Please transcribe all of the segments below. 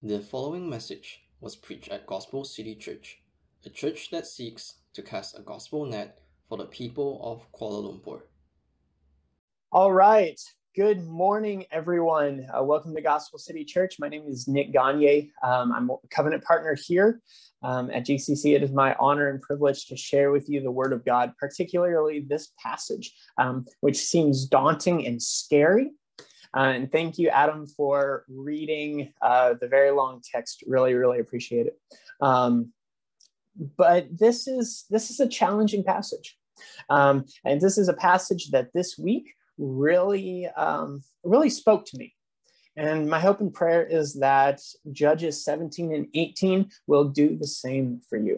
The following message was preached at Gospel City Church, a church that seeks to cast a gospel net for the people of Kuala Lumpur. All right. Good morning, everyone. Uh, welcome to Gospel City Church. My name is Nick Gonyea. Um, I'm a covenant partner here um, at GCC. It is my honor and privilege to share with you the Word of God, particularly this passage, um, which seems daunting and scary. Uh, and thank you, Adam, for reading uh, the very long text. Really, really appreciate it. Um, but this is this is a challenging passage, um, and this is a passage that this week really um, really spoke to me. And my hope and prayer is that Judges 17 and 18 will do the same for you.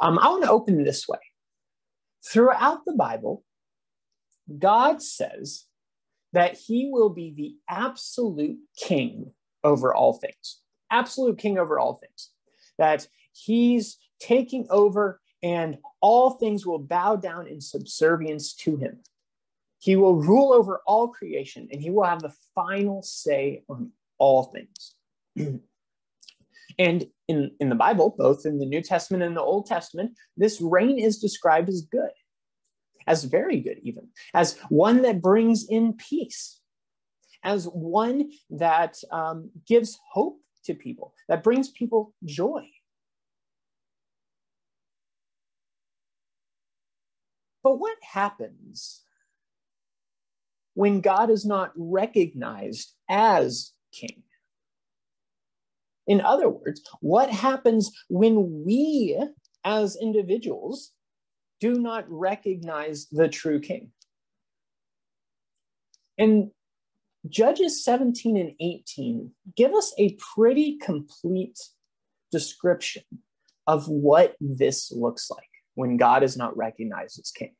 Um, I want to open this way. Throughout the Bible, God says that he will be the absolute king over all things, absolute king over all things, that he's taking over and all things will bow down in subservience to him. He will rule over all creation and he will have the final say on all things. and in, in the Bible, both in the New Testament and the Old Testament, this reign is described as good as very good, even, as one that brings in peace, as one that um, gives hope to people, that brings people joy. But what happens when God is not recognized as king? In other words, what happens when we as individuals do not recognize the true king. And Judges 17 and 18 give us a pretty complete description of what this looks like when God is not recognized as king.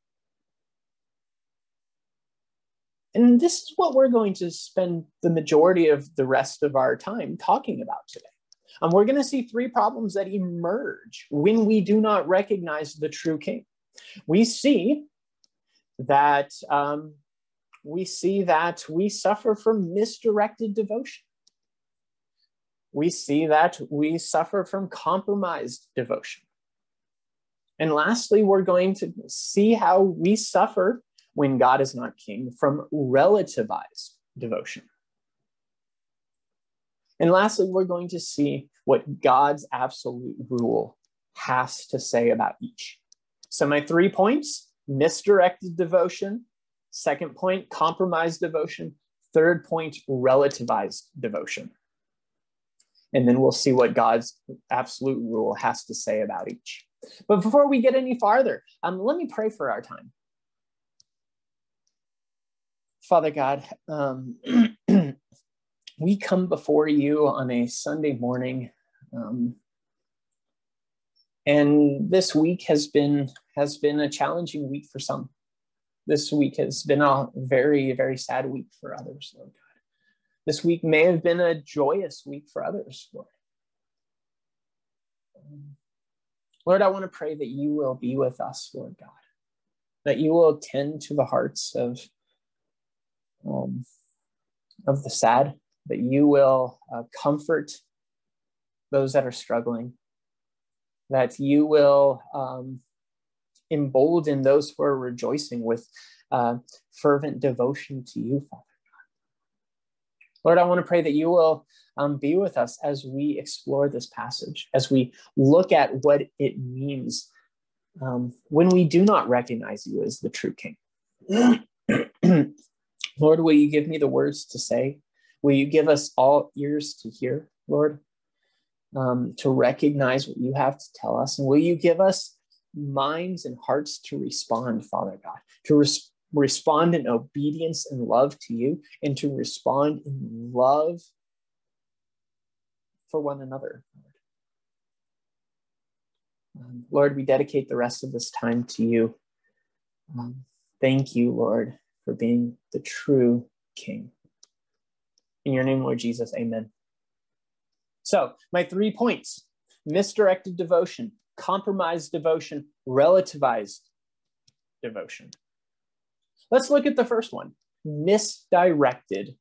And this is what we're going to spend the majority of the rest of our time talking about today. And we're going to see three problems that emerge when we do not recognize the true king we see that um, we see that we suffer from misdirected devotion. We see that we suffer from compromised devotion. And lastly, we're going to see how we suffer when God is not king from relativized devotion. And lastly, we're going to see what God's absolute rule has to say about each. So my three points, misdirected devotion. Second point, compromised devotion. Third point, relativized devotion. And then we'll see what God's absolute rule has to say about each. But before we get any farther, um, let me pray for our time. Father God, um, we come before you on a Sunday morning um, and this week has been has been a challenging week for some. This week has been a very very sad week for others lord god. This week may have been a joyous week for others lord. Lord i want to pray that you will be with us lord god. That you will tend to the hearts of um, of the sad. That you will uh, comfort those that are struggling that you will um, embolden those who are rejoicing with uh, fervent devotion to you, Father God. Lord, I want to pray that you will um, be with us as we explore this passage, as we look at what it means um, when we do not recognize you as the true King. Lord, will you give me the words to say? Will you give us all ears to hear, Lord? Um, to recognize what you have to tell us? And will you give us minds and hearts to respond, Father God, to res- respond in obedience and love to you, and to respond in love for one another? Um, Lord, we dedicate the rest of this time to you. Um, thank you, Lord, for being the true King. In your name, Lord Jesus, amen. So, my three points misdirected devotion, compromised devotion, relativized devotion. Let's look at the first one misdirected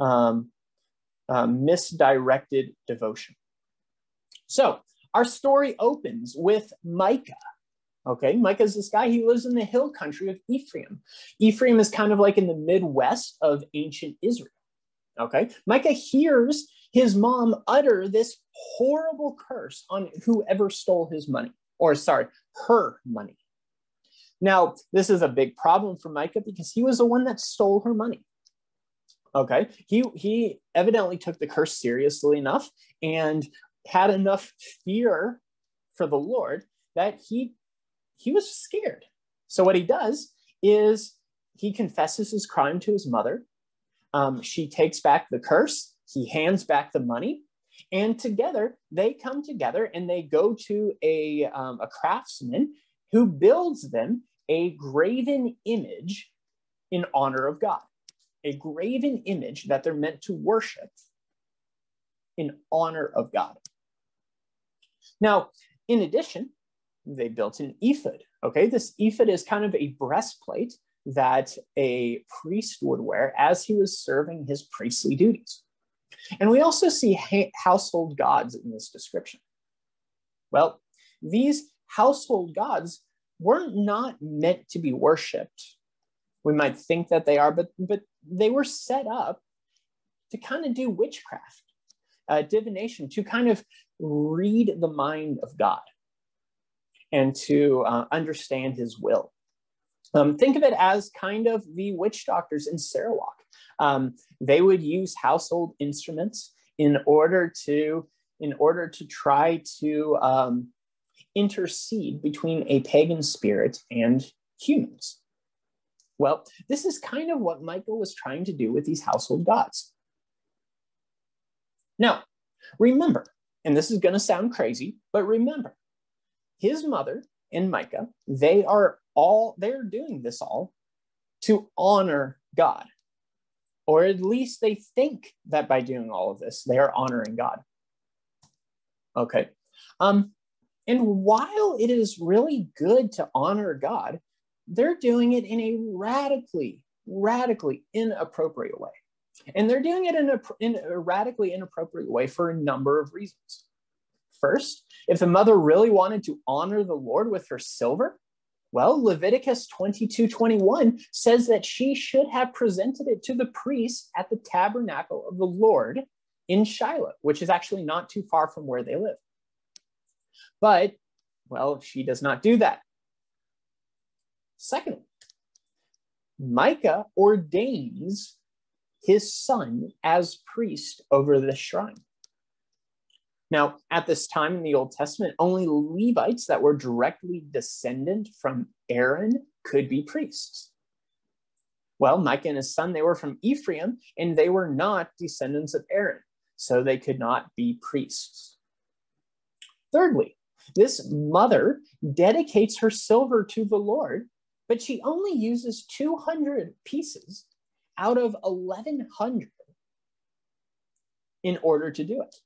um, uh, misdirected devotion. So our story opens with Micah. Okay, Micah is this guy. He lives in the hill country of Ephraim. Ephraim is kind of like in the Midwest of ancient Israel. Okay, Micah hears his mom utter this horrible curse on whoever stole his money, or sorry, her money. Now, this is a big problem for Micah because he was the one that stole her money. Okay, he he evidently took the curse seriously enough and had enough fear for the Lord that he he was scared. So what he does is he confesses his crime to his mother. Um, she takes back the curse. He hands back the money, and together they come together and they go to a um, a craftsman who builds them a graven image in honor of God, a graven image that they're meant to worship in honor of God. Now, in addition, they built an ephod. Okay, this ephod is kind of a breastplate that a priest would wear as he was serving his priestly duties. And we also see ha- household gods in this description. Well, these household gods were not meant to be worshipped. We might think that they are, but, but they were set up to kind of do witchcraft, uh, divination, to kind of read the mind of God and to uh, understand his will. Um, think of it as kind of the witch doctors in Sarawak. Um, they would use household instruments in order to in order to try to um, intercede between a pagan spirit and humans. Well, this is kind of what Micah was trying to do with these household gods. Now, remember, and this is going to sound crazy, but remember, his mother and Micah, they are all, they're doing this all to honor God. Or at least they think that by doing all of this, they are honoring God. Okay. Um, and while it is really good to honor God, they're doing it in a radically, radically inappropriate way. And they're doing it in a, in a radically inappropriate way for a number of reasons. First, if the mother really wanted to honor the Lord with her silver, well, Leviticus 22 21 says that she should have presented it to the priest at the tabernacle of the Lord in Shiloh, which is actually not too far from where they live. But, well, she does not do that. Secondly, Micah ordains his son as priest over the shrine. Now, at this time in the Old Testament, only Levites that were directly descendant from Aaron could be priests. Well, Micah and his son, they were from Ephraim, and they were not descendants of Aaron, so they could not be priests. Thirdly, this mother dedicates her silver to the Lord, but she only uses 200 pieces out of 1,100 in order to do it.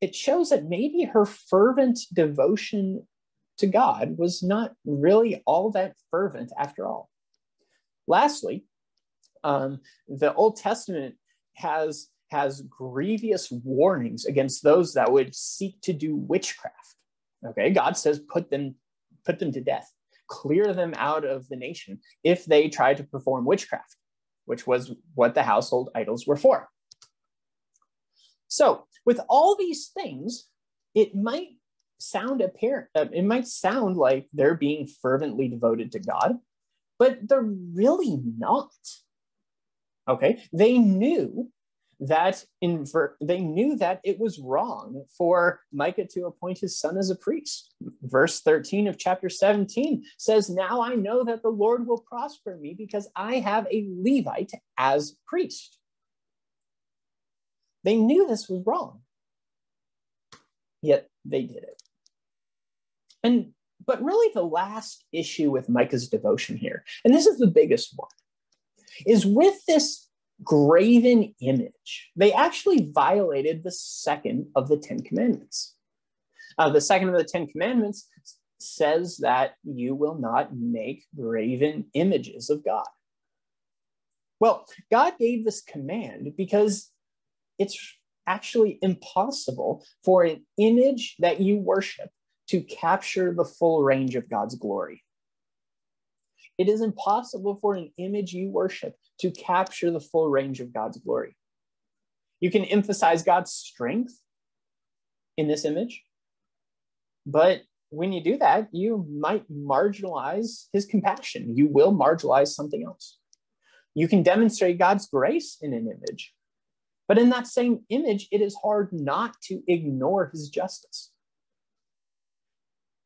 It shows that maybe her fervent devotion to God was not really all that fervent after all. Lastly, um, the Old Testament has has grievous warnings against those that would seek to do witchcraft. Okay, God says, put them, put them to death, clear them out of the nation if they try to perform witchcraft, which was what the household idols were for. So, with all these things, it might sound apparent, uh, it might sound like they're being fervently devoted to God, but they're really not. Okay, they knew that invert they knew that it was wrong for Micah to appoint his son as a priest. Verse 13 of chapter 17 says, Now I know that the Lord will prosper me because I have a Levite as priest. They knew this was wrong, yet they did it. And but really the last issue with Micah's devotion here, and this is the biggest one, is with this graven image. They actually violated the second of the Ten Commandments. Uh, the second of the Ten Commandments says that you will not make graven images of God. Well, God gave this command because it's actually impossible for an image that you worship to capture the full range of God's glory. It is impossible for an image you worship to capture the full range of God's glory. You can emphasize God's strength in this image, but when you do that, you might marginalize his compassion. You will marginalize something else. You can demonstrate God's grace in an image, but in that same image, it is hard not to ignore his justice.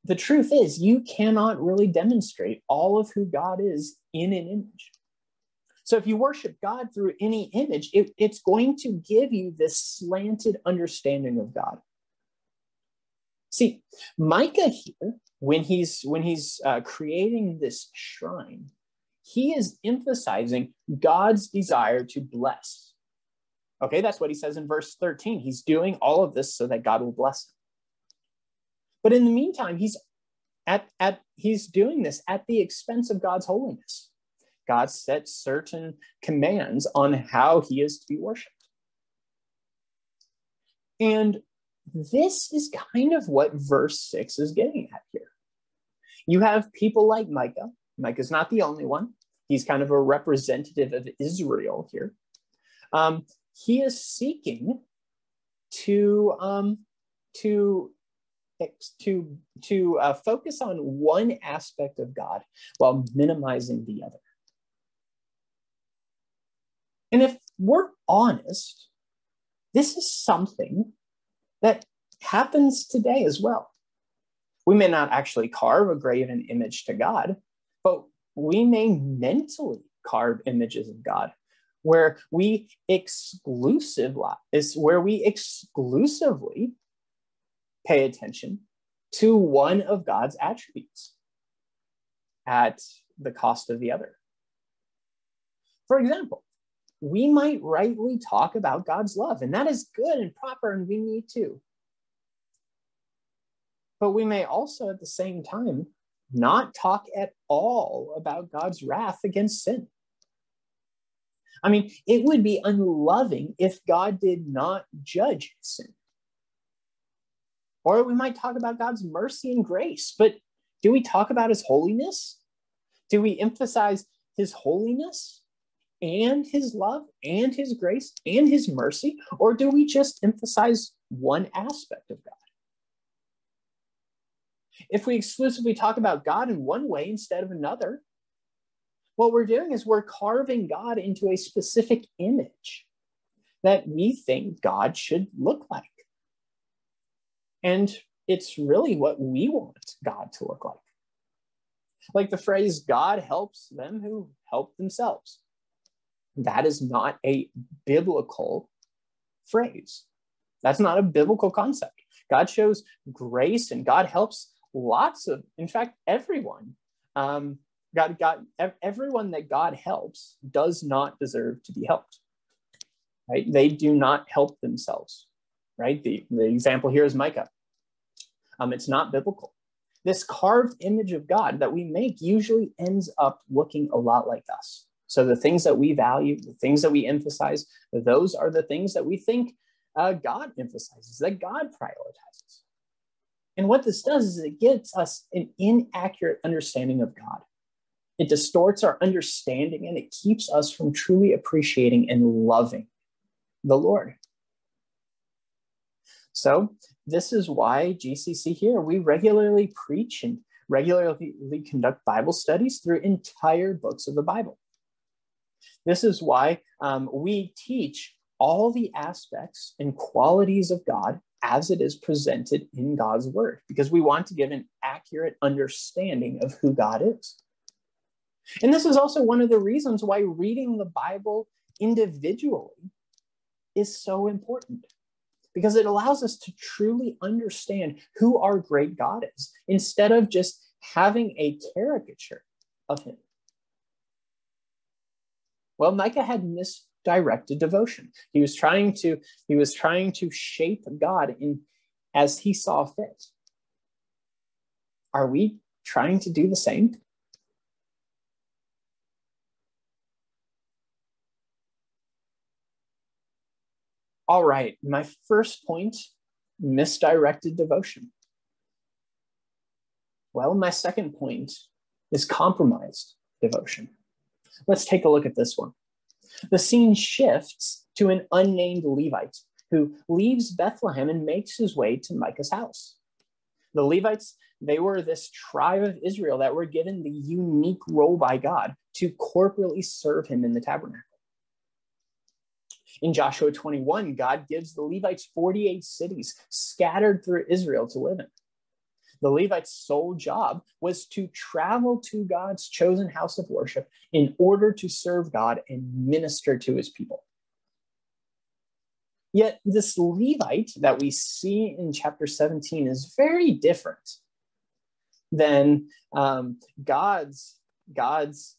The truth is, you cannot really demonstrate all of who God is in an image. So if you worship God through any image, it, it's going to give you this slanted understanding of God. See, Micah here, when he's when he's uh, creating this shrine, he is emphasizing God's desire to bless. Okay, that's what he says in verse 13. He's doing all of this so that God will bless him. But in the meantime, he's at, at he's doing this at the expense of God's holiness. God sets certain commands on how he is to be worshiped. And this is kind of what verse 6 is getting at here. You have people like Micah. Micah's not the only one. He's kind of a representative of Israel here. Um, he is seeking to um, to to to uh, focus on one aspect of God while minimizing the other. And if we're honest, this is something that happens today as well. We may not actually carve a graven image to God, but we may mentally carve images of God where we exclusive is where we exclusively pay attention to one of God's attributes at the cost of the other. For example, we might rightly talk about God's love, and that is good and proper, and we need to. But we may also at the same time not talk at all about God's wrath against sin. I mean, it would be unloving if God did not judge sin. Or we might talk about God's mercy and grace, but do we talk about his holiness? Do we emphasize his holiness and his love and his grace and his mercy? Or do we just emphasize one aspect of God? If we exclusively talk about God in one way instead of another, what we're doing is we're carving God into a specific image that we think God should look like. And it's really what we want God to look like. Like the phrase, God helps them who help themselves. That is not a biblical phrase. That's not a biblical concept. God shows grace and God helps lots of, in fact, everyone um, God, God, everyone that God helps does not deserve to be helped. Right? They do not help themselves. Right? The, the example here is Micah. Um, it's not biblical. This carved image of God that we make usually ends up looking a lot like us. So the things that we value, the things that we emphasize, those are the things that we think uh, God emphasizes, that God prioritizes. And what this does is it gives us an inaccurate understanding of God. It distorts our understanding and it keeps us from truly appreciating and loving the Lord. So, this is why GCC here, we regularly preach and regularly conduct Bible studies through entire books of the Bible. This is why um, we teach all the aspects and qualities of God as it is presented in God's word, because we want to give an accurate understanding of who God is. And this is also one of the reasons why reading the Bible individually is so important because it allows us to truly understand who our great God is instead of just having a caricature of him. Well, Micah had misdirected devotion. He was trying to he was trying to shape God in as he saw fit. Are we trying to do the same? All right, my first point misdirected devotion. Well, my second point is compromised devotion. Let's take a look at this one. The scene shifts to an unnamed Levite who leaves Bethlehem and makes his way to Micah's house. The Levites, they were this tribe of Israel that were given the unique role by God to corporately serve him in the tabernacle. In Joshua 21, God gives the Levites 48 cities scattered through Israel to live in. The Levites' sole job was to travel to God's chosen house of worship in order to serve God and minister to his people. Yet, this Levite that we see in chapter 17 is very different than um, God's, God's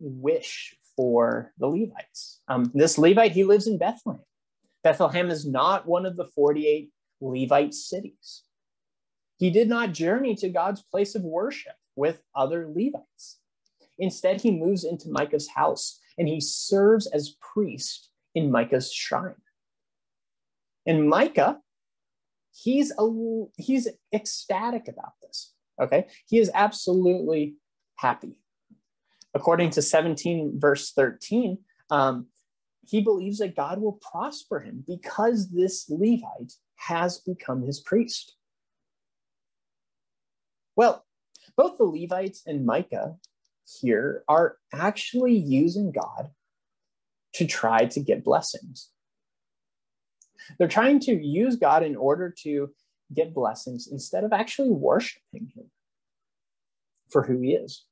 wish for the Levites. Um, this Levite, he lives in Bethlehem. Bethlehem is not one of the 48 Levite cities. He did not journey to God's place of worship with other Levites. Instead, he moves into Micah's house and he serves as priest in Micah's shrine. And Micah, he's a, he's ecstatic about this. Okay, he is absolutely happy. According to 17 verse 13, um, he believes that God will prosper him because this Levite has become his priest. Well, both the Levites and Micah here are actually using God to try to get blessings. They're trying to use God in order to get blessings instead of actually worshiping Him for who He is.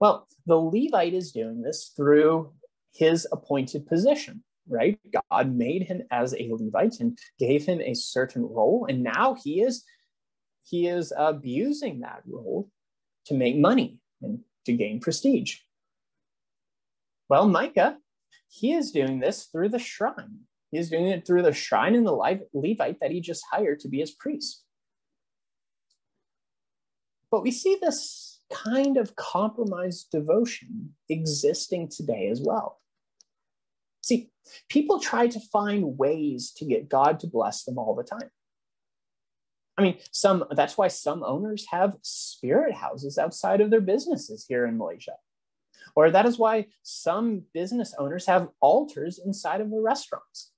Well, the Levite is doing this through his appointed position, right? God made him as a Levite and gave him a certain role, and now he is he is abusing that role to make money and to gain prestige. Well, Micah, he is doing this through the shrine. He is doing it through the shrine and the Levite that he just hired to be his priest. But we see this kind of compromised devotion existing today as well. See, people try to find ways to get God to bless them all the time. I mean, some that's why some owners have spirit houses outside of their businesses here in Malaysia. Or that is why some business owners have altars inside of their restaurants.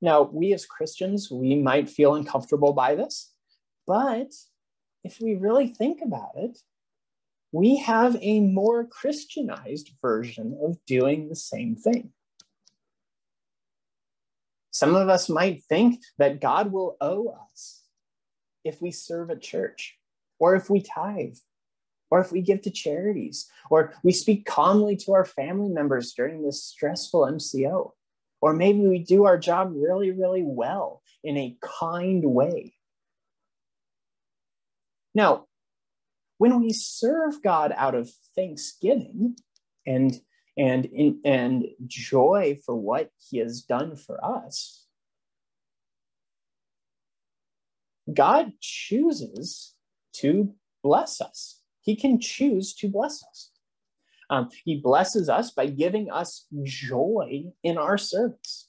Now, we as Christians, we might feel uncomfortable by this, but if we really think about it, we have a more Christianized version of doing the same thing. Some of us might think that God will owe us if we serve a church, or if we tithe, or if we give to charities, or we speak calmly to our family members during this stressful MCO, or maybe we do our job really, really well in a kind way. Now, when we serve God out of thanksgiving and and in, and joy for what he has done for us god chooses to bless us. He can choose to bless us. Um, he blesses us by giving us joy in our service.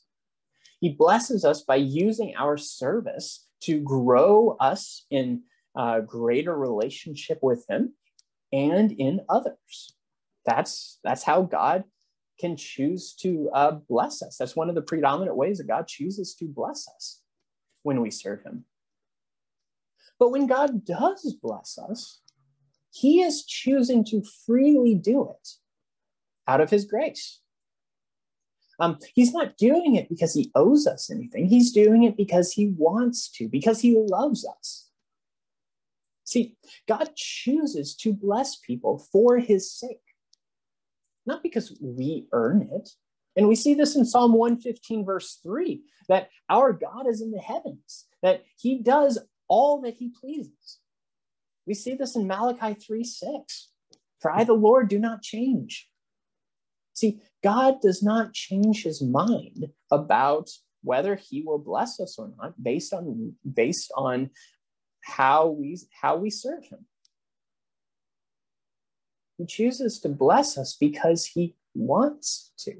He blesses us by using our service to grow us in a greater relationship with him and in others that's that's how God can choose to uh, bless us. That's one of the predominant ways that God chooses to bless us when we serve Him. But when God does bless us, He is choosing to freely do it out of His grace. Um, he's not doing it because he owes us anything. He's doing it because he wants to, because he loves us. See, God chooses to bless people for his sake not because we earn it. And we see this in Psalm 115, verse 3, that our God is in the heavens, that he does all that he pleases. We see this in Malachi 3 6. For I, the Lord, do not change. See, God does not change his mind about whether he will bless us or not based on based on how we how we serve him. He chooses to bless us because he wants to.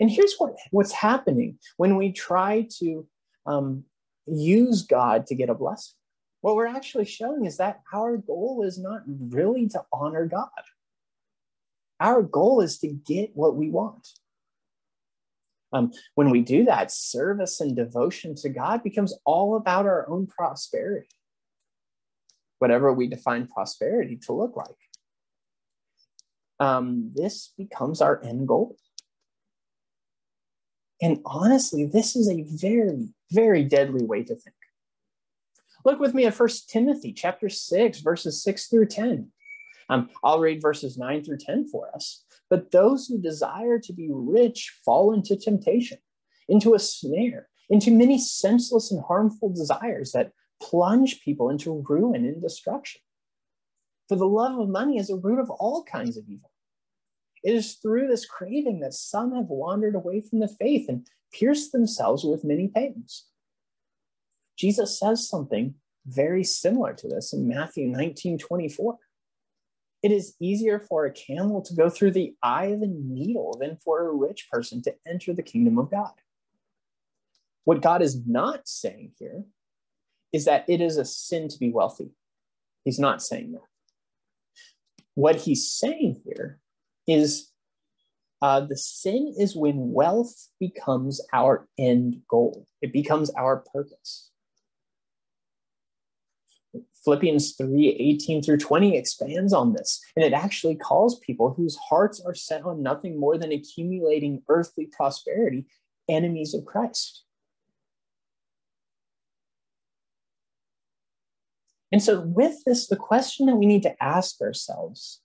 And here's what, what's happening when we try to um, use God to get a blessing. What we're actually showing is that our goal is not really to honor God. Our goal is to get what we want. Um, when we do that, service and devotion to God becomes all about our own prosperity, whatever we define prosperity to look like. Um, this becomes our end goal. And honestly, this is a very, very deadly way to think. Look with me at First Timothy chapter 6, verses 6 through 10. Um, I'll read verses 9 through 10 for us. But those who desire to be rich fall into temptation, into a snare, into many senseless and harmful desires that plunge people into ruin and destruction. For the love of money is a root of all kinds of evil. It is through this craving that some have wandered away from the faith and pierced themselves with many pains. Jesus says something very similar to this in Matthew 19 24. It is easier for a camel to go through the eye of a needle than for a rich person to enter the kingdom of God. What God is not saying here is that it is a sin to be wealthy. He's not saying that. What he's saying here is uh, the sin is when wealth becomes our end goal, it becomes our purpose. Philippians 3 18 through 20 expands on this, and it actually calls people whose hearts are set on nothing more than accumulating earthly prosperity enemies of Christ. And so, with this, the question that we need to ask ourselves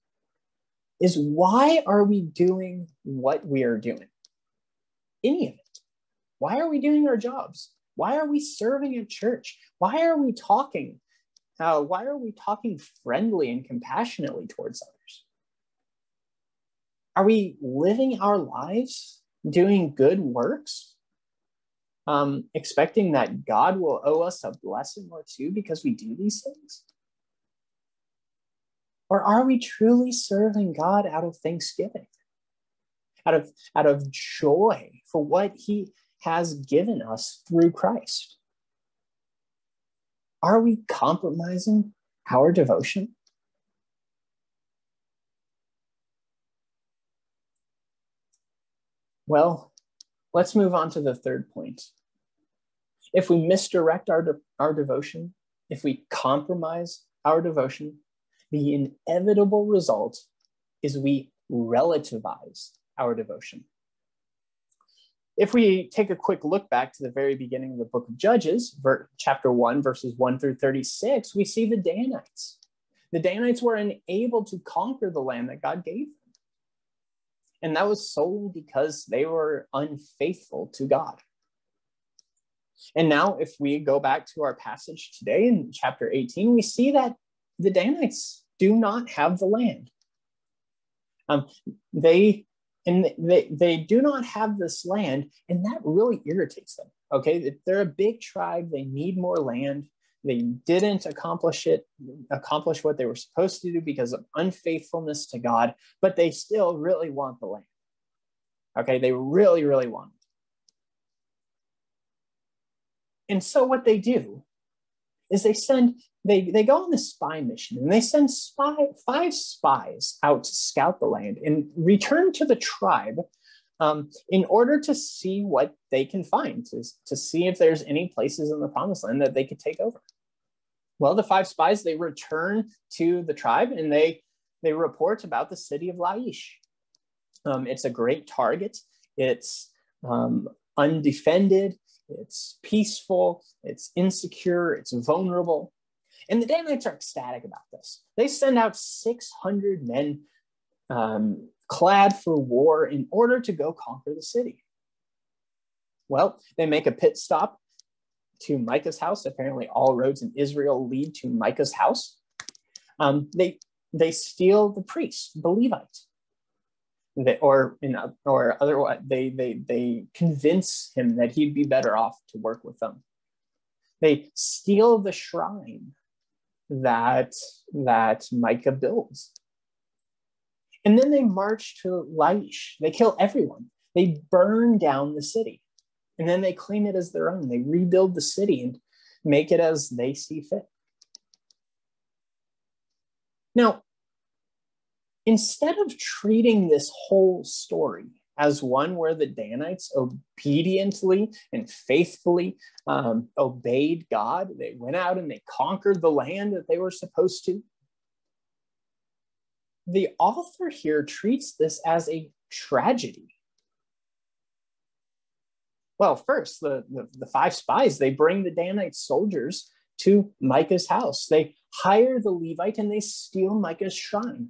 is why are we doing what we are doing? Any of it. Why are we doing our jobs? Why are we serving at church? Why are we talking? Uh, why are we talking friendly and compassionately towards others? Are we living our lives doing good works, um, expecting that God will owe us a blessing or two because we do these things? Or are we truly serving God out of thanksgiving, out of, out of joy for what He has given us through Christ? Are we compromising our devotion? Well, let's move on to the third point. If we misdirect our, de- our devotion, if we compromise our devotion, the inevitable result is we relativize our devotion. If we take a quick look back to the very beginning of the book of Judges, chapter 1, verses 1 through 36, we see the Danites. The Danites were unable to conquer the land that God gave them. And that was solely because they were unfaithful to God. And now, if we go back to our passage today in chapter 18, we see that the Danites do not have the land. Um, they and they, they do not have this land, and that really irritates them. Okay, they're a big tribe, they need more land. They didn't accomplish it, accomplish what they were supposed to do because of unfaithfulness to God, but they still really want the land. Okay, they really, really want it. And so what they do is they send they, they go on this spy mission and they send spy, five spies out to scout the land and return to the tribe um, in order to see what they can find, to, to see if there's any places in the promised land that they could take over. Well, the five spies, they return to the tribe and they, they report about the city of Laish. Um, it's a great target. It's um, undefended. It's peaceful. It's insecure. It's vulnerable. And the Danites are ecstatic about this. They send out 600 men um, clad for war in order to go conquer the city. Well, they make a pit stop to Micah's house. Apparently, all roads in Israel lead to Micah's house. Um, they they steal the priest, the Levite, they, or in, or otherwise they they they convince him that he'd be better off to work with them. They steal the shrine that that Micah builds. And then they march to Laish. They kill everyone. They burn down the city and then they claim it as their own. They rebuild the city and make it as they see fit. Now, instead of treating this whole story as one where the Danites obediently and faithfully um, obeyed God, they went out and they conquered the land that they were supposed to. The author here treats this as a tragedy. Well, first, the, the, the five spies, they bring the Danite soldiers to Micah's house. They hire the Levite and they steal Micah's shrine.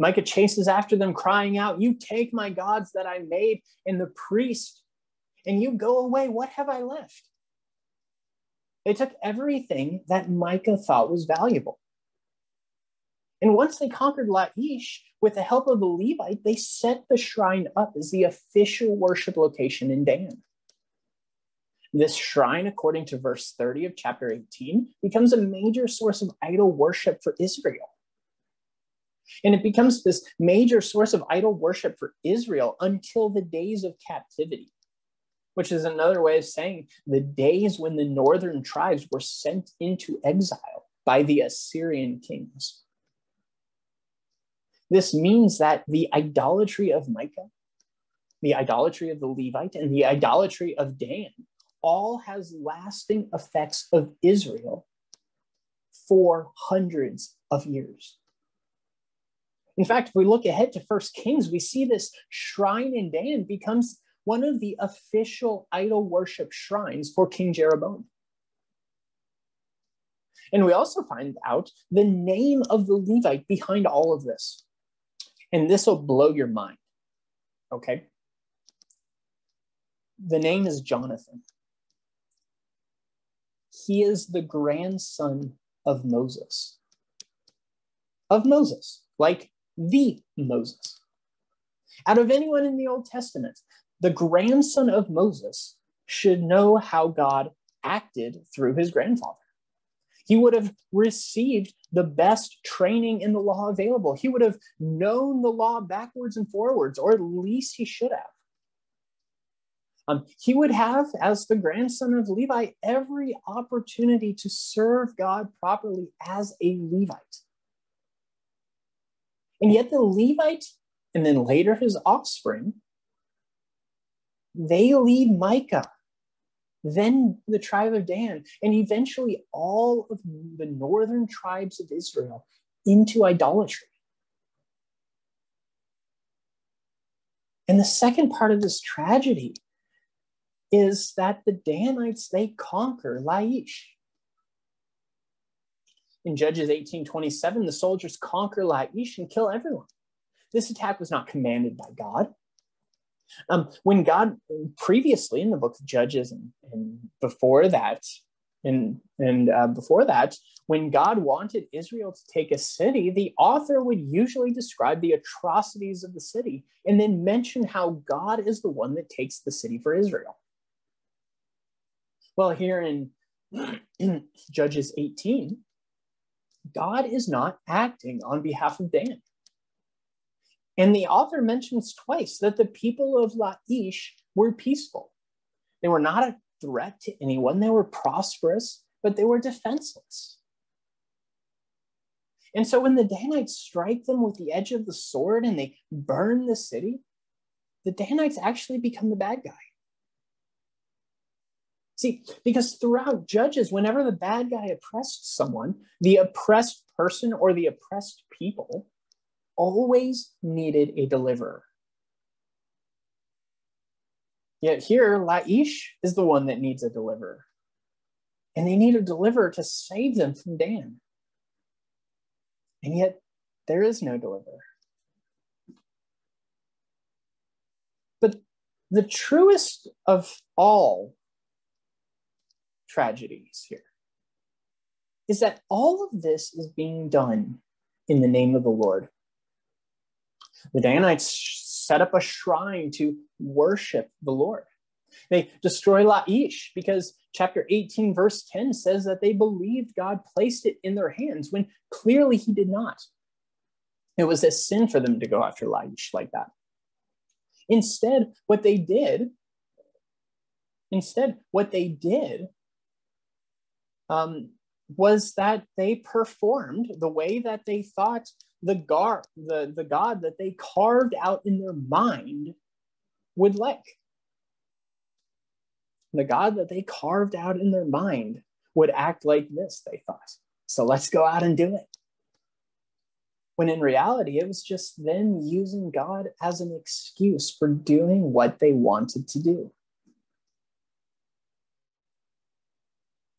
Micah chases after them, crying out, You take my gods that I made and the priest, and you go away. What have I left? They took everything that Micah thought was valuable. And once they conquered Laish, with the help of the Levite, they set the shrine up as the official worship location in Dan. This shrine, according to verse 30 of chapter 18, becomes a major source of idol worship for Israel. And it becomes this major source of idol worship for Israel until the days of captivity, which is another way of saying the days when the northern tribes were sent into exile by the Assyrian kings. This means that the idolatry of Micah, the idolatry of the Levite, and the idolatry of Dan all has lasting effects of Israel for hundreds of years. In fact, if we look ahead to First Kings, we see this shrine in Dan becomes one of the official idol worship shrines for King Jeroboam. And we also find out the name of the Levite behind all of this. And this will blow your mind. Okay? The name is Jonathan. He is the grandson of Moses. Of Moses, like the Moses. Out of anyone in the Old Testament, the grandson of Moses should know how God acted through his grandfather. He would have received the best training in the law available. He would have known the law backwards and forwards, or at least he should have. Um, he would have, as the grandson of Levi, every opportunity to serve God properly as a Levite. And yet, the Levite, and then later his offspring, they lead Micah then the tribe of Dan, and eventually all of the northern tribes of Israel into idolatry. And the second part of this tragedy is that the Danites they conquer Laish. In Judges 18:27, the soldiers conquer Laish and kill everyone. This attack was not commanded by God. Um, when God previously in the book of Judges and, and before that, and and uh, before that, when God wanted Israel to take a city, the author would usually describe the atrocities of the city and then mention how God is the one that takes the city for Israel. Well, here in, in Judges 18, God is not acting on behalf of Dan. And the author mentions twice that the people of Laish were peaceful. They were not a threat to anyone, they were prosperous, but they were defenseless. And so when the Danites strike them with the edge of the sword and they burn the city, the Danites actually become the bad guy. See, because throughout Judges, whenever the bad guy oppressed someone, the oppressed person or the oppressed people always needed a deliverer. Yet here, Laish is the one that needs a deliverer. And they need a deliverer to save them from Dan. And yet, there is no deliverer. But the truest of all tragedies here is that all of this is being done in the name of the Lord. The Danites set up a shrine to worship the Lord. They destroy Laish because chapter 18, verse 10 says that they believed God placed it in their hands when clearly he did not. It was a sin for them to go after Laish like that. Instead, what they did, instead, what they did um, was that they performed the way that they thought the God, the, the God that they carved out in their mind would like. The God that they carved out in their mind would act like this, they thought. So let's go out and do it. When in reality, it was just them using God as an excuse for doing what they wanted to do.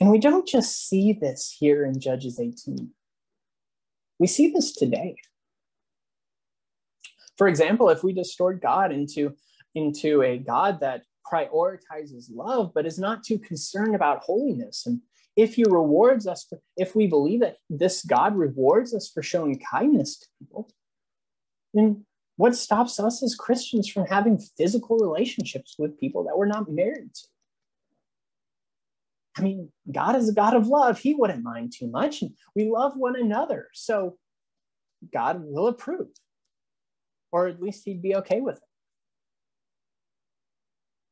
And we don't just see this here in Judges 18. We see this today. For example, if we distort God into, into a God that prioritizes love, but is not too concerned about holiness, and if he rewards us, for, if we believe that this God rewards us for showing kindness to people, then what stops us as Christians from having physical relationships with people that we're not married to? I mean, God is a God of love. He wouldn't mind too much. And we love one another. So God will approve, or at least he'd be okay with it.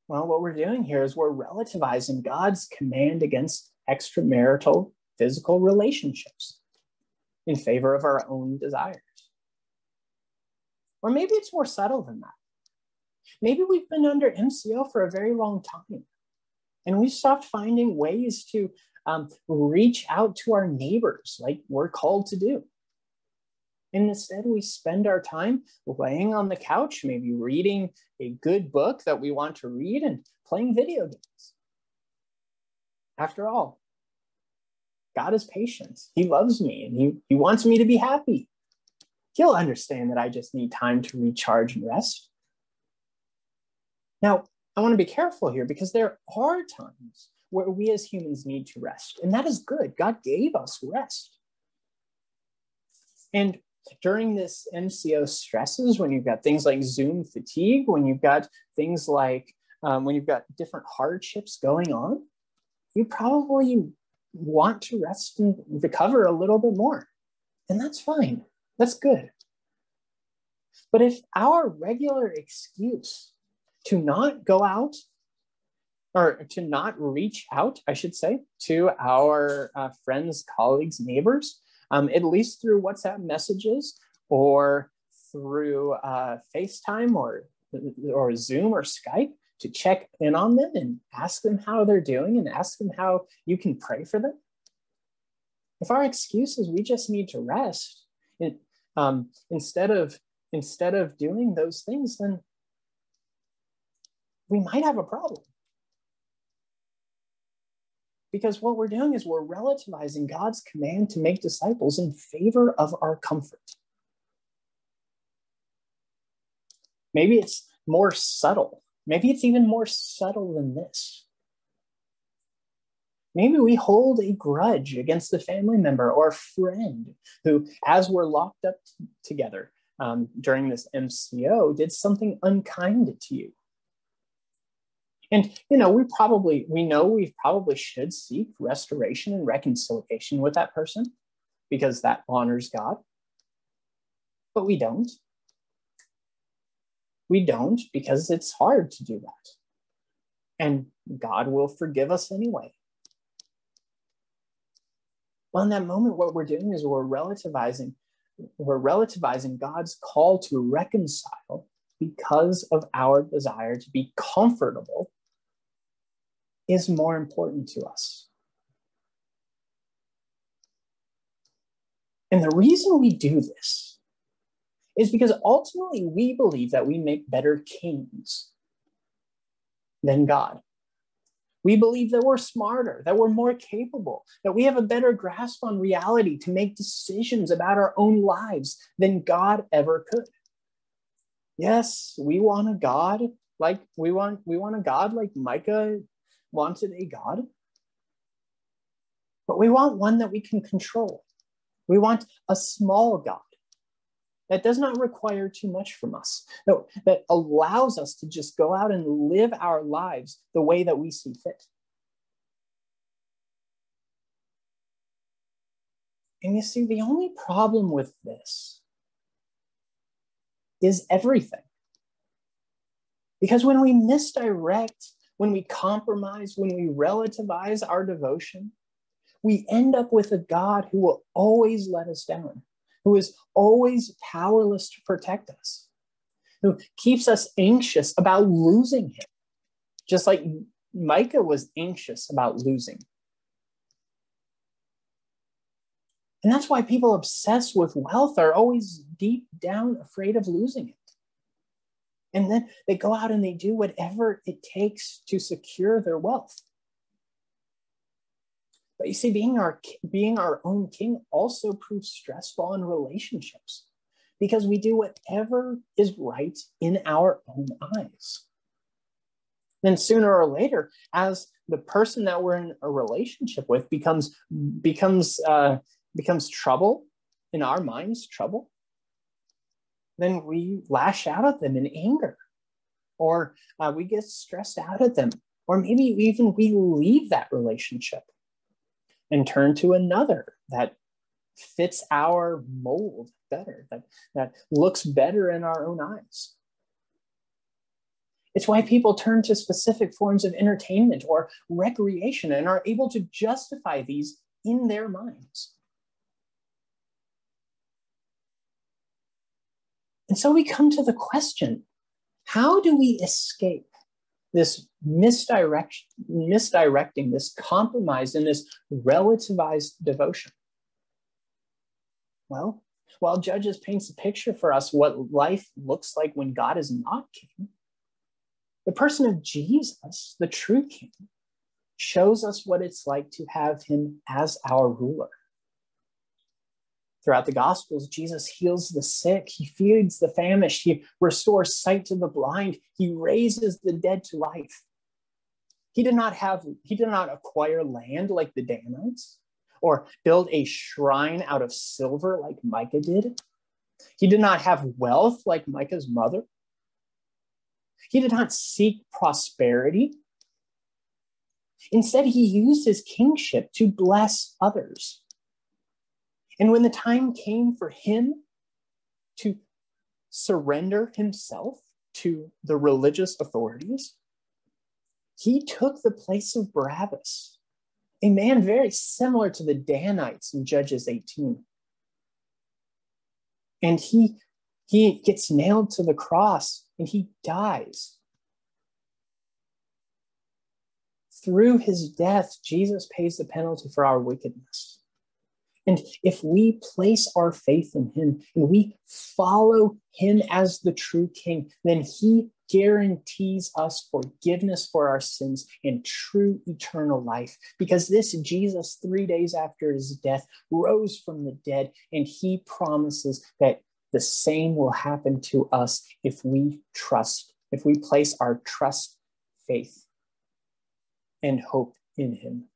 Well, what we're doing here is we're relativizing God's command against extramarital physical relationships in favor of our own desires. Or maybe it's more subtle than that. Maybe we've been under MCO for a very long time and we stopped finding ways to um, reach out to our neighbors like we're called to do. And instead, we spend our time laying on the couch, maybe reading a good book that we want to read and playing video games. After all, God is patient. He loves me and he, he wants me to be happy. He'll understand that I just need time to recharge and rest. Now, I want to be careful here because there are times where we as humans need to rest, and that is good. God gave us rest. And during this MCO stresses, when you've got things like Zoom fatigue, when you've got things like um, when you've got different hardships going on, you probably want to rest and recover a little bit more. And that's fine. That's good. But if our regular excuse to not go out or to not reach out, I should say, to our uh, friends, colleagues, neighbors, um, at least through WhatsApp messages or through uh, FaceTime or, or Zoom or Skype to check in on them and ask them how they're doing and ask them how you can pray for them. If our excuse is we just need to rest, it, um, instead of instead of doing those things, then we might have a problem. Because what we're doing is we're relativizing God's command to make disciples in favor of our comfort. Maybe it's more subtle. Maybe it's even more subtle than this. Maybe we hold a grudge against a family member or friend who, as we're locked up t- together um, during this MCO, did something unkind to you. And you know, we probably we know we probably should seek restoration and reconciliation with that person because that honors God. But we don't. We don't because it's hard to do that. And God will forgive us anyway. Well, in that moment, what we're doing is we're relativizing, we're relativizing God's call to reconcile because of our desire to be comfortable is more important to us. And the reason we do this is because ultimately we believe that we make better kings than God. We believe that we're smarter, that we're more capable, that we have a better grasp on reality to make decisions about our own lives than God ever could. Yes, we want a God like we want we want a God like Micah wanted a God, but we want one that we can control. We want a small God that does not require too much from us, that, allows us to just go out and live our lives the way that we see fit. And you see, the only problem with this is everything. Because when we misdirect, when we compromise, when we relativize our devotion, we end up with a God who will always let us down, who is always powerless to protect us, who keeps us anxious about losing him, just like Micah was anxious about losing. And that's why people obsessed with wealth are always deep down afraid of losing it. And then they go out and they do whatever it takes to secure their wealth. But you see, being our being our own king also proves stressful in relationships because we do whatever is right in our own eyes. Then sooner or later, as the person that we're in a relationship with becomes becomes uh, becomes trouble in our minds, trouble, then we lash out at them in anger, or uh, we get stressed out at them, or maybe even we leave that relationship and turn to another that fits our mold better, that, that looks better in our own eyes. It's why people turn to specific forms of entertainment or recreation and are able to justify these in their minds. And so we come to the question how do we escape this misdirection, misdirecting, this compromise, and this relativized devotion? Well, while Judges paints a picture for us what life looks like when God is not king, the person of Jesus, the true king, shows us what it's like to have him as our ruler. Throughout the Gospels, Jesus heals the sick, he feeds the famished, he restores sight to the blind, he raises the dead to life. He did not have, he did not acquire land like the Danites or build a shrine out of silver like Micah did. He did not have wealth like Micah's mother. He did not seek prosperity. Instead, he used his kingship to bless others. And when the time came for him to surrender himself to the religious authorities, he took the place of Barabbas, a man very similar to the Danites in Judges 18. And he, he gets nailed to the cross and he dies. Through his death, Jesus pays the penalty for our wickedness. And if we place our faith in him and we follow him as the true king, then he guarantees us forgiveness for our sins and true eternal life. Because this Jesus, three days after his death, rose from the dead, and he promises that the same will happen to us if we trust, if we place our trust, faith, and hope in him.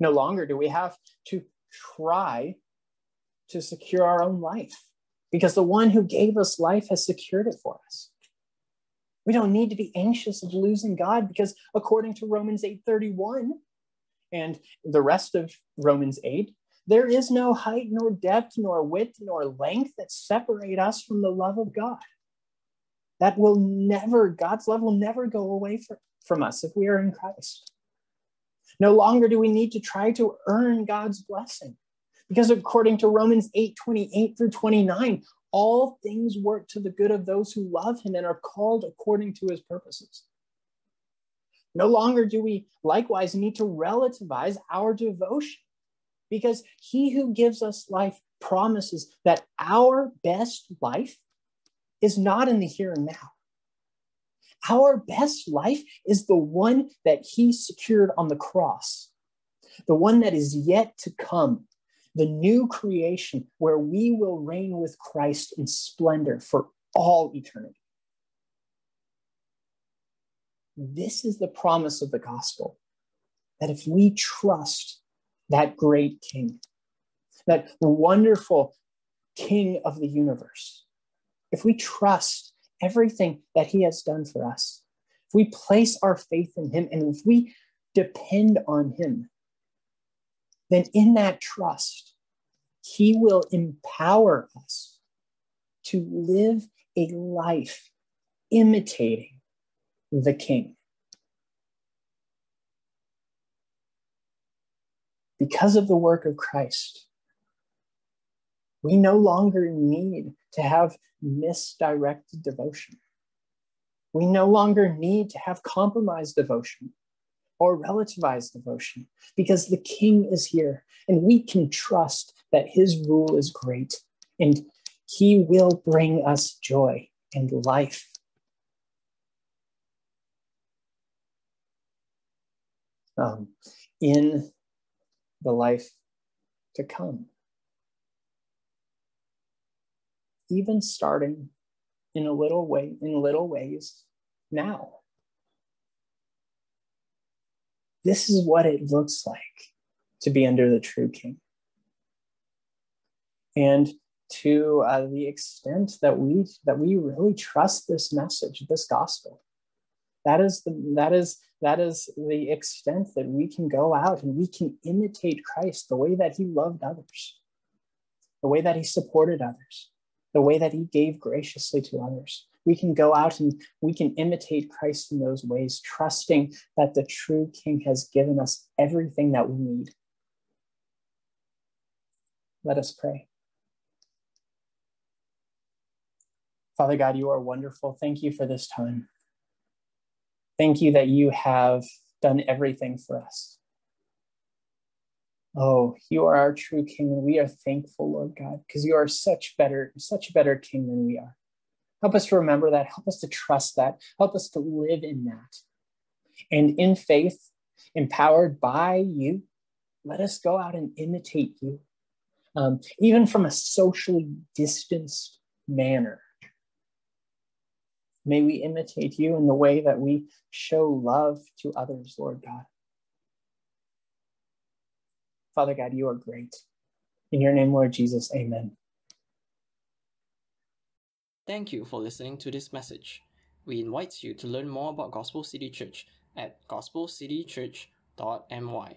No longer do we have to try to secure our own life because the one who gave us life has secured it for us. We don't need to be anxious of losing God because according to Romans 8:31 and the rest of Romans 8, there is no height nor depth nor width nor length that separate us from the love of God. That will never, God's love will never go away from us if we are in Christ. No longer do we need to try to earn God's blessing. Because according to Romans 8 28 through 29, all things work to the good of those who love him and are called according to his purposes. No longer do we likewise need to relativize our devotion because he who gives us life promises that our best life is not in the here and now. Our best life is the one that he secured on the cross, the one that is yet to come, the new creation where we will reign with Christ in splendor for all eternity. This is the promise of the gospel that if we trust that great king, that wonderful king of the universe, if we trust everything that he has done for us, if we place our faith in him and if we depend on him, then in that trust, he will empower us to live a life imitating the King. Because of the work of Christ, we no longer need to have misdirected devotion. We no longer need to have compromised devotion or relativized devotion because the king is here and we can trust that his rule is great and he will bring us joy and life. Um, in the life to come. Even starting in a little way, in little ways now. This is what it looks like to be under the true king. And to uh, the extent that we that we really trust this message, this gospel, that is the that is that is the extent that we can go out and we can imitate Christ the way that he loved others, the way that he supported others, the way that he gave graciously to others. We can go out and we can imitate Christ in those ways, trusting that the true King has given us everything that we need. Let us pray. Father God, you are wonderful. Thank you for this time. Thank you that you have done everything for us. Oh, you are our true King, and we are thankful, Lord God, because you are such better, such a better King than we are. Help us to remember that. Help us to trust that. Help us to live in that. And in faith, empowered by you, let us go out and imitate you, um, even from a socially distanced manner. May we imitate you in the way that we show love to others, Lord God. Father God, you are great. In your name, Lord Jesus, amen. Thank you for listening to this message. We invite you to learn more about Gospel City Church at gospelcitychurch.my.